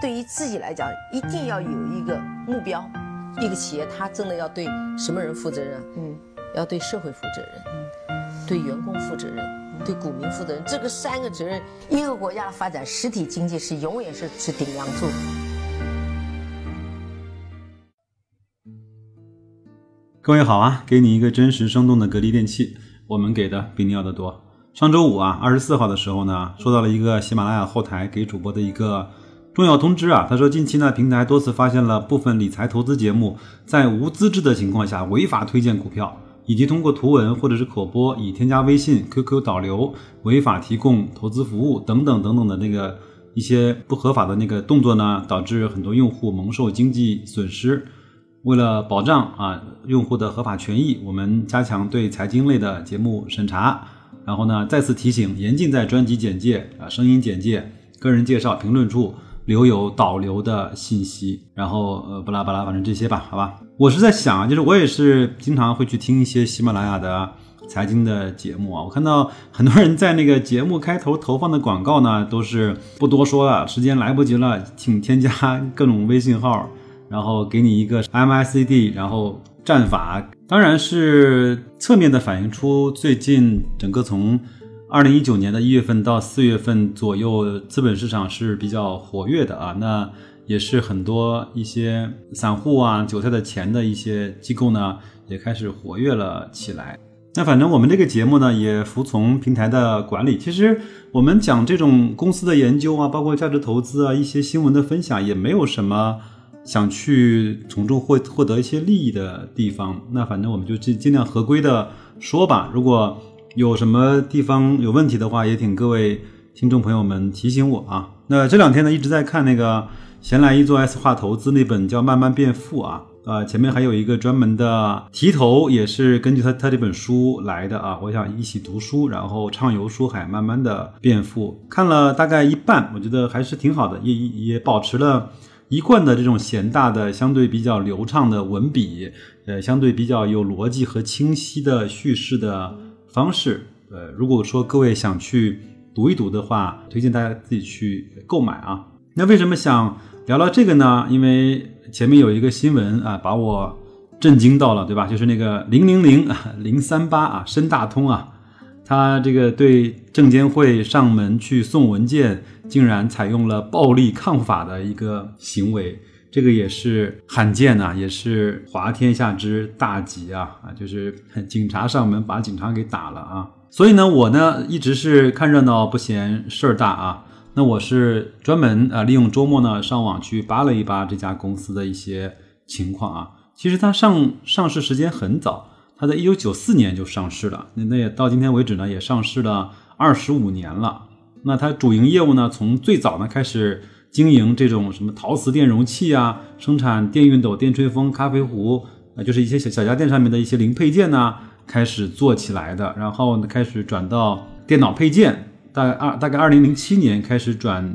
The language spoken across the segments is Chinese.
对于自己来讲，一定要有一个目标。一个企业，它真的要对什么人负责任？嗯，要对社会负责任，嗯，对员工负责任，对股民负责任。这个三个责任，一个国家的发展，实体经济是永远是是顶梁柱。各位好啊，给你一个真实生动的格力电器，我们给的比你要的多。上周五啊，二十四号的时候呢，收到了一个喜马拉雅后台给主播的一个。重要通知啊！他说，近期呢，平台多次发现了部分理财投资节目在无资质的情况下违法推荐股票，以及通过图文或者是口播以添加微信、QQ 导流违法提供投资服务等等等等的那个一些不合法的那个动作呢，导致很多用户蒙受经济损失。为了保障啊用户的合法权益，我们加强对财经类的节目审查。然后呢，再次提醒，严禁在专辑简介啊、声音简介、个人介绍、评论处。留有导流的信息，然后呃，巴拉巴拉，反正这些吧，好吧。我是在想啊，就是我也是经常会去听一些喜马拉雅的财经的节目啊。我看到很多人在那个节目开头投放的广告呢，都是不多说了，时间来不及了，请添加 各种微信号，然后给你一个 M I C D，然后战法，当然是侧面的反映出最近整个从。二零一九年的一月份到四月份左右，资本市场是比较活跃的啊，那也是很多一些散户啊、韭菜的钱的一些机构呢，也开始活跃了起来。那反正我们这个节目呢，也服从平台的管理。其实我们讲这种公司的研究啊，包括价值投资啊，一些新闻的分享，也没有什么想去从中获获得一些利益的地方。那反正我们就尽尽量合规的说吧。如果有什么地方有问题的话，也请各位听众朋友们提醒我啊。那这两天呢，一直在看那个闲来一做 S 化投资那本叫《慢慢变富》啊，呃，前面还有一个专门的题头，也是根据他他这本书来的啊。我想一起读书，然后畅游书海，慢慢的变富。看了大概一半，我觉得还是挺好的，也也保持了一贯的这种闲大的、相对比较流畅的文笔，呃，相对比较有逻辑和清晰的叙事的。方式，呃，如果说各位想去读一读的话，推荐大家自己去购买啊。那为什么想聊聊这个呢？因为前面有一个新闻啊，把我震惊到了，对吧？就是那个零零零零三八啊，深大通啊，他这个对证监会上门去送文件，竟然采用了暴力抗法的一个行为。这个也是罕见呐，也是滑天下之大吉啊啊！就是警察上门把警察给打了啊！所以呢，我呢一直是看热闹不嫌事儿大啊。那我是专门啊利用周末呢上网去扒了一扒这家公司的一些情况啊。其实它上上市时间很早，它在一九九四年就上市了，那那也到今天为止呢也上市了二十五年了。那它主营业务呢从最早呢开始。经营这种什么陶瓷电容器啊，生产电熨斗、电吹风、咖啡壶啊，就是一些小小家电上面的一些零配件呢，开始做起来的。然后呢，开始转到电脑配件，大概二大概二零零七年开始转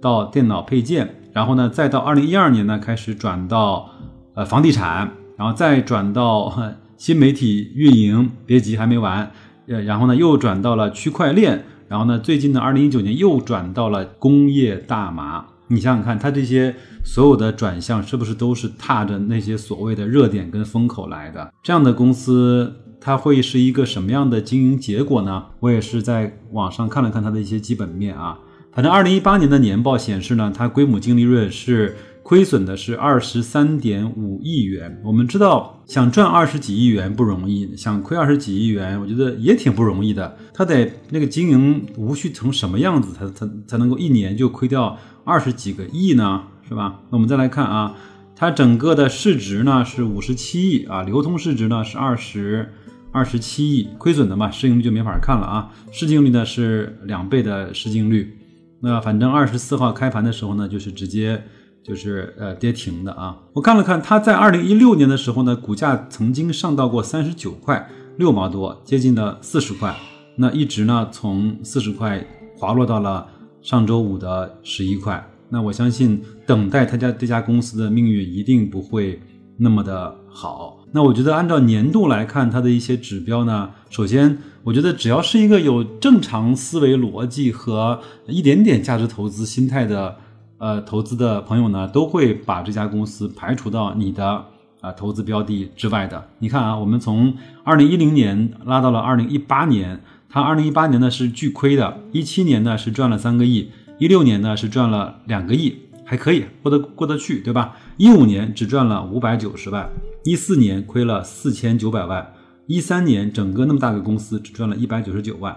到电脑配件，然后呢，再到二零一二年呢，开始转到呃房地产，然后再转到 新媒体运营。别急，还没完。呃，然后呢，又转到了区块链，然后呢，最近呢，二零一九年又转到了工业大麻。你想想看，它这些所有的转向是不是都是踏着那些所谓的热点跟风口来的？这样的公司它会是一个什么样的经营结果呢？我也是在网上看了看它的一些基本面啊，反正二零一八年的年报显示呢，它规模净利润是亏损的，是二十三点五亿元。我们知道，想赚二十几亿元不容易，想亏二十几亿元，我觉得也挺不容易的。它得那个经营无序成什么样子，才才才能够一年就亏掉？二十几个亿呢，是吧？那我们再来看啊，它整个的市值呢是五十七亿啊，流通市值呢是二十二十七亿，亏损的嘛，市盈率就没法看了啊，市净率呢是两倍的市净率。那反正二十四号开盘的时候呢，就是直接就是呃跌停的啊。我看了看，它在二零一六年的时候呢，股价曾经上到过三十九块六毛多，接近了四十块，那一直呢从四十块滑落到了。上周五的十一块，那我相信等待他家这家公司的命运一定不会那么的好。那我觉得按照年度来看，它的一些指标呢，首先我觉得只要是一个有正常思维逻辑和一点点价值投资心态的呃投资的朋友呢，都会把这家公司排除到你的啊投资标的之外的。你看啊，我们从二零一零年拉到了二零一八年，它二零一八年呢是巨亏的，一七年呢是赚了三个亿，一六年呢是赚了两个亿，还可以过得过得去，对吧？一五年只赚了五百九十万，一四年亏了四千九百万，一三年整个那么大个公司只赚了一百九十九万。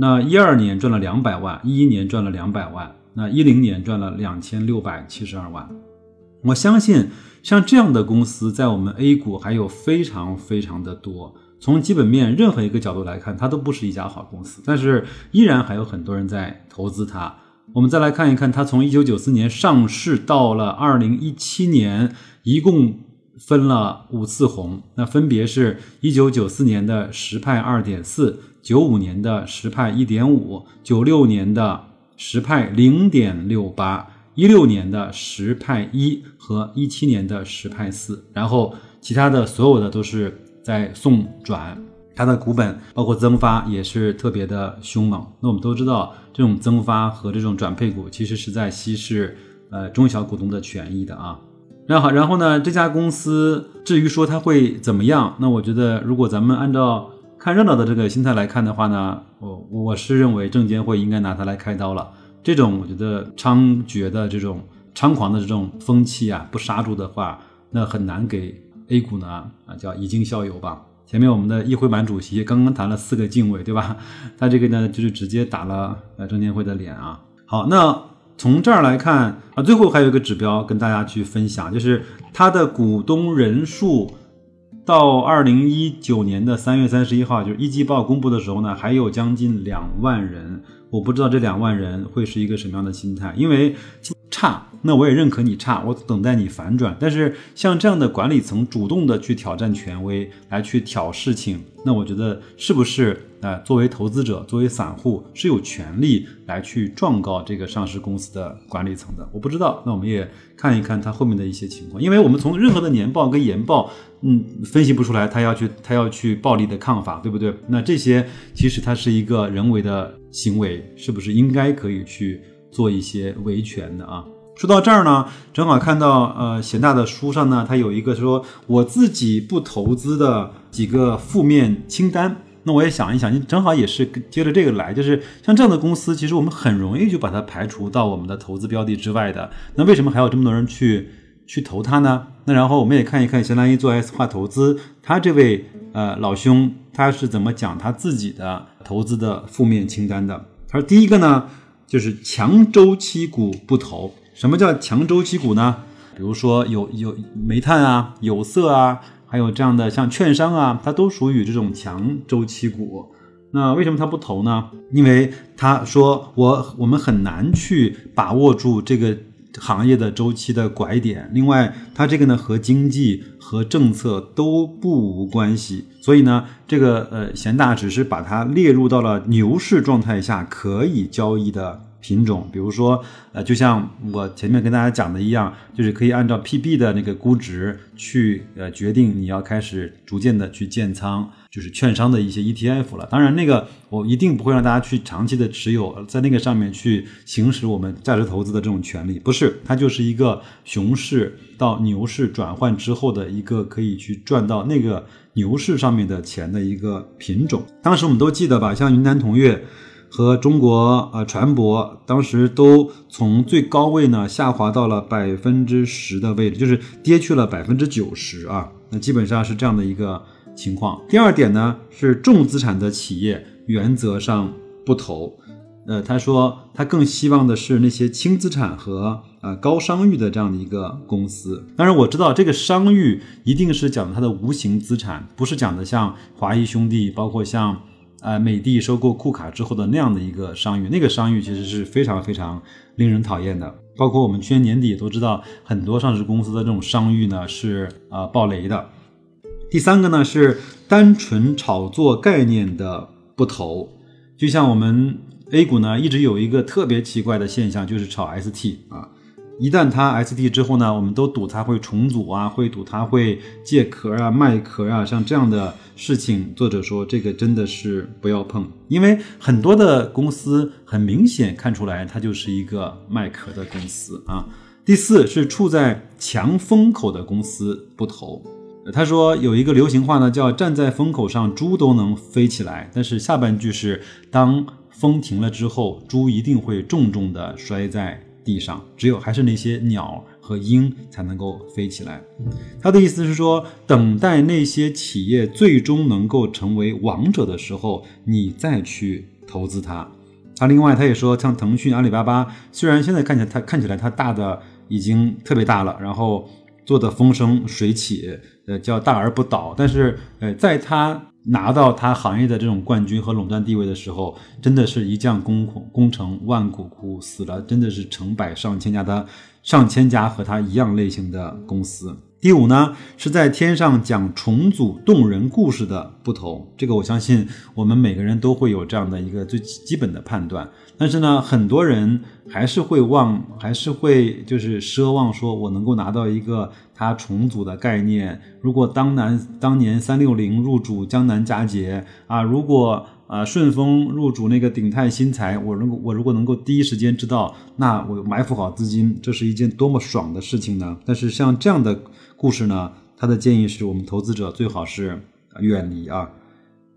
那一二年赚了两百万，一一年赚了两百万，那一零年赚了两千六百七十二万。我相信像这样的公司在我们 A 股还有非常非常的多。从基本面任何一个角度来看，它都不是一家好公司，但是依然还有很多人在投资它。我们再来看一看，它从一九九四年上市到了二零一七年，一共分了五次红，那分别是一九九四年的十派二点四。九五年的十派一点五，九六年的十派零点六八，一六年的十派一和一七年的十派四，然后其他的所有的都是在送转，它的股本包括增发也是特别的凶猛。那我们都知道，这种增发和这种转配股其实是在稀释呃中小股东的权益的啊。那好，然后呢，这家公司至于说它会怎么样，那我觉得如果咱们按照看热闹的这个心态来看的话呢，我我是认为证监会应该拿它来开刀了。这种我觉得猖獗的这种猖狂的这种风气啊，不刹住的话，那很难给 A 股呢啊叫以儆效尤吧。前面我们的议会版主席刚刚谈了四个敬畏，对吧？他这个呢就是直接打了呃证监会的脸啊。好，那从这儿来看啊，最后还有一个指标跟大家去分享，就是它的股东人数。到二零一九年的三月三十一号，就是一季报公布的时候呢，还有将近两万人。我不知道这两万人会是一个什么样的心态，因为差，那我也认可你差，我等待你反转。但是像这样的管理层主动的去挑战权威，来去挑事情，那我觉得是不是？呃，作为投资者，作为散户，是有权利来去状告这个上市公司的管理层的。我不知道，那我们也看一看它后面的一些情况，因为我们从任何的年报跟研报，嗯，分析不出来他要去他要去暴力的抗法，对不对？那这些其实它是一个人为的行为，是不是应该可以去做一些维权的啊？说到这儿呢，正好看到呃贤大的书上呢，他有一个说我自己不投资的几个负面清单。那我也想一想，你正好也是接着这个来，就是像这样的公司，其实我们很容易就把它排除到我们的投资标的之外的。那为什么还有这么多人去去投它呢？那然后我们也看一看，相当于做 S 化投资，他这位呃老兄他是怎么讲他自己的投资的负面清单的？他说第一个呢，就是强周期股不投。什么叫强周期股呢？比如说有有煤炭啊、有色啊。还有这样的像券商啊，它都属于这种强周期股。那为什么他不投呢？因为他说我我们很难去把握住这个行业的周期的拐点。另外，它这个呢和经济和政策都不无关系。所以呢，这个呃贤大只是把它列入到了牛市状态下可以交易的。品种，比如说，呃，就像我前面跟大家讲的一样，就是可以按照 PB 的那个估值去，呃，决定你要开始逐渐的去建仓，就是券商的一些 ETF 了。当然，那个我一定不会让大家去长期的持有，在那个上面去行使我们价值投资的这种权利，不是，它就是一个熊市到牛市转换之后的一个可以去赚到那个牛市上面的钱的一个品种。当时我们都记得吧，像云南同悦。和中国呃船舶当时都从最高位呢下滑到了百分之十的位置，就是跌去了百分之九十啊。那基本上是这样的一个情况。第二点呢是重资产的企业原则上不投。呃，他说他更希望的是那些轻资产和呃高商誉的这样的一个公司。当然我知道这个商誉一定是讲它的无形资产，不是讲的像华谊兄弟，包括像。呃，美的收购库卡之后的那样的一个商誉，那个商誉其实是非常非常令人讨厌的。包括我们去年年底都知道，很多上市公司的这种商誉呢是啊爆雷的。第三个呢是单纯炒作概念的不投，就像我们 A 股呢一直有一个特别奇怪的现象，就是炒 ST 啊。一旦它 ST 之后呢，我们都赌它会重组啊，会赌它会借壳啊、卖壳啊，像这样的事情，作者说这个真的是不要碰，因为很多的公司很明显看出来它就是一个卖壳的公司啊。第四是处在强风口的公司不投。他说有一个流行话呢，叫站在风口上猪都能飞起来，但是下半句是当风停了之后，猪一定会重重的摔在。地上只有还是那些鸟和鹰才能够飞起来。他的意思是说，等待那些企业最终能够成为王者的时候，你再去投资它。他另外他也说，像腾讯、阿里巴巴，虽然现在看起来它看起来它大的已经特别大了，然后做的风生水起，呃，叫大而不倒，但是呃，在他拿到他行业的这种冠军和垄断地位的时候，真的是一将功功成万骨枯，死了真的是成百上千家的上千家和他一样类型的公司。第五呢，是在天上讲重组动人故事的不同，这个我相信我们每个人都会有这样的一个最基本的判断。但是呢，很多人还是会望，还是会就是奢望说，我能够拿到一个它重组的概念。如果当南当年三六零入主江南嘉捷啊，如果啊顺丰入主那个鼎泰新材，我如果我如果能够第一时间知道，那我埋伏好资金，这是一件多么爽的事情呢？但是像这样的。故事呢？他的建议是我们投资者最好是远离啊。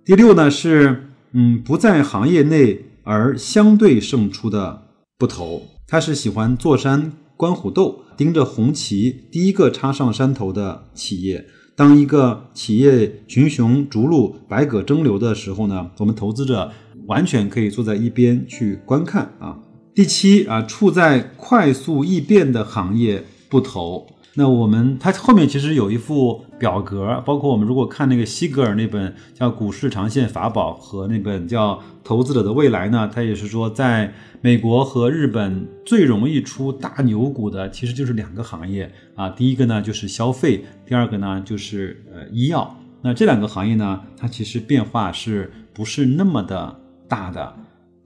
第六呢是嗯不在行业内而相对胜出的不投。他是喜欢坐山观虎斗，盯着红旗第一个插上山头的企业。当一个企业群雄逐鹿、百舸争流的时候呢，我们投资者完全可以坐在一边去观看啊。第七啊，处在快速异变的行业不投。那我们它后面其实有一副表格，包括我们如果看那个西格尔那本叫《股市长线法宝》和那本叫《投资者的未来》呢，它也是说，在美国和日本最容易出大牛股的其实就是两个行业啊，第一个呢就是消费，第二个呢就是呃医药。那这两个行业呢，它其实变化是不是那么的大的？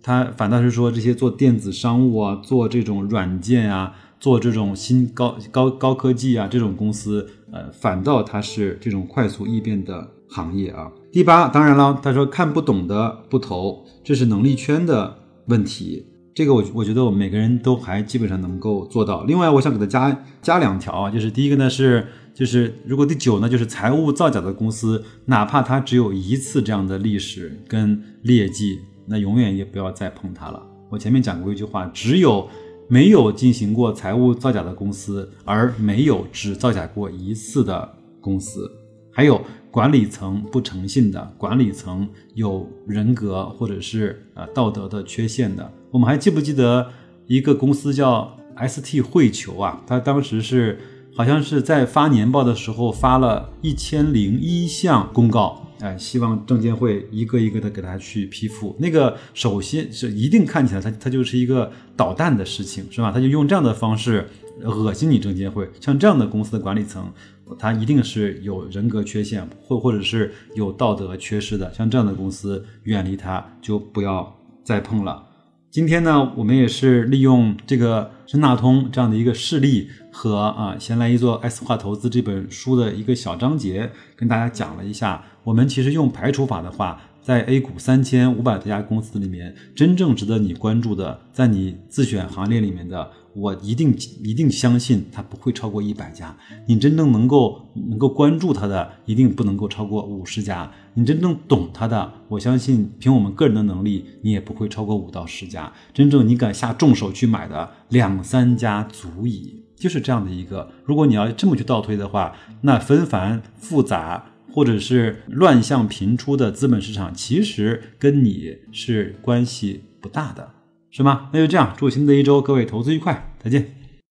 它反倒是说这些做电子商务啊，做这种软件啊。做这种新高高高科技啊，这种公司，呃，反倒它是这种快速异变的行业啊。第八，当然了，他说看不懂的不投，这是能力圈的问题。这个我我觉得我们每个人都还基本上能够做到。另外，我想给他加加两条啊，就是第一个呢是，就是如果第九呢，就是财务造假的公司，哪怕它只有一次这样的历史跟劣迹，那永远也不要再碰它了。我前面讲过一句话，只有。没有进行过财务造假的公司，而没有只造假过一次的公司，还有管理层不诚信的，管理层有人格或者是呃道德的缺陷的。我们还记不记得一个公司叫 ST 汇球啊？他当时是好像是在发年报的时候发了一千零一项公告。哎，希望证监会一个一个的给他去批复。那个首先是一定看起来，它它就是一个捣蛋的事情，是吧？他就用这样的方式恶心你证监会。像这样的公司的管理层，他一定是有人格缺陷，或或者是有道德缺失的。像这样的公司，远离他，就不要再碰了。今天呢，我们也是利用这个深大通这样的一个事例和啊，闲来一做 S 化投资这本书的一个小章节，跟大家讲了一下。我们其实用排除法的话，在 A 股三千五百多家公司里面，真正值得你关注的，在你自选行列里面的，我一定一定相信它不会超过一百家。你真正能够能够关注它的，一定不能够超过五十家。你真正懂它的，我相信凭我们个人的能力，你也不会超过五到十家。真正你敢下重手去买的，两三家足矣。就是这样的一个。如果你要这么去倒推的话，那纷繁复杂。或者是乱象频出的资本市场，其实跟你是关系不大的，是吗？那就这样，祝新的一周各位投资愉快，再见。